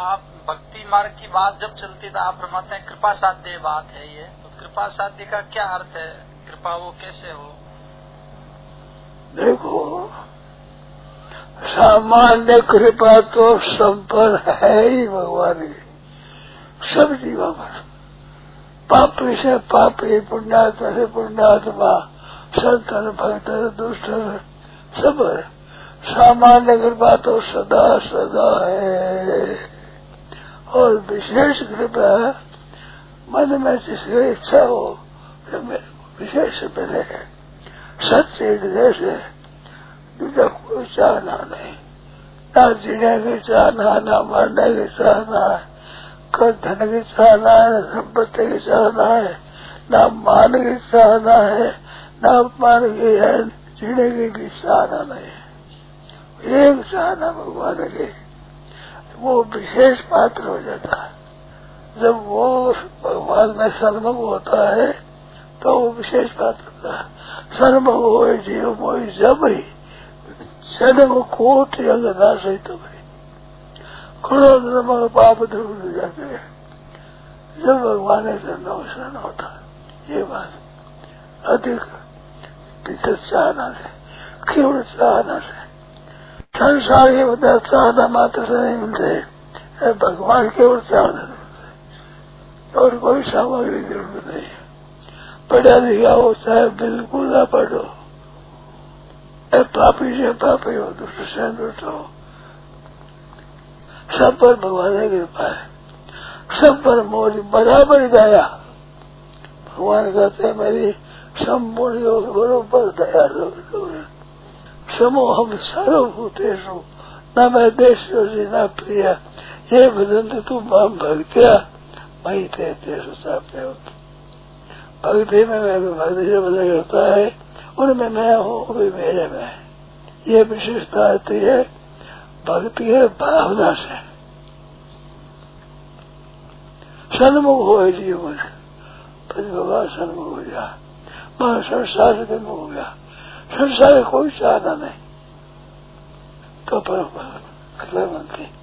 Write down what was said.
आप भक्ति मार्ग की बात जब चलती तो आप फरमाते हैं, कृपा साध्य बात है ये। तो कृपा साध्य का क्या अर्थ है? कृपा वो कैसे हो? देखो, सामान्य कृपा तो पर है ही भगवान की। सब जीवा पर। पापी से पापी पुण्यात्मा से पुण्यात्मा, संतन भक्त दुष्ट सब सामान्य कृपा तो सदा सदा है। और विशेष कृपा मन में जिसकी इच्छा हो कि विशेष मिले सच्चे हृदय से दूसरा कोई चाहना नहीं। ना जीने की चाहना ना मरने की चाहना है। कर धन की चाहना है, संपत्ति की चाहना है, ना मान की चाहना है, ना अपमान की है, जीने की चाहना नहीं। एक चाहना भगवान की। वो विशेष पात्र हो जाता है। जब वो भगवान में सन्मुख होता है तो वो विशेष पात्र होता है। सन्मुख हो जीव मोई जब ही सन्म कोट अंग ना सहित नमक पाप दूर जाते हैं। जब भगवान से नौशन होता ये बात अधिक चाहना से केवल चाहना से संसार के बता चाहना मात्र से नहीं मिलते भगवान केवल चाहना और कोई सामग्री ज़रूरत नहीं। पढ़ा लिखा हो चाहे बिल्कुल ना पढ़ो। पापी से पापी हो, दुष्ट से दुष्ट हो। सब पर भगवान की कृपा है। सब पर मोरी बराबर दया। भगवान कहते मेरी संपूर्ण योग बरोबर दया समो हम सर्वभूतेशु न मैं देश न प्रिय ये भजन तू माम भक्तिया मई थे भक्ति में मैं भक्ति से बदल करता है उनमें मैं हूँ भी मेरे में ये विशेषता आती है भक्ति है भावना से सन्मुख हो जीवन फिर भगवान सन्मुख हो गया मैं संसार मुख हो गया संसार कोई चाहना नहीं तो पर बनती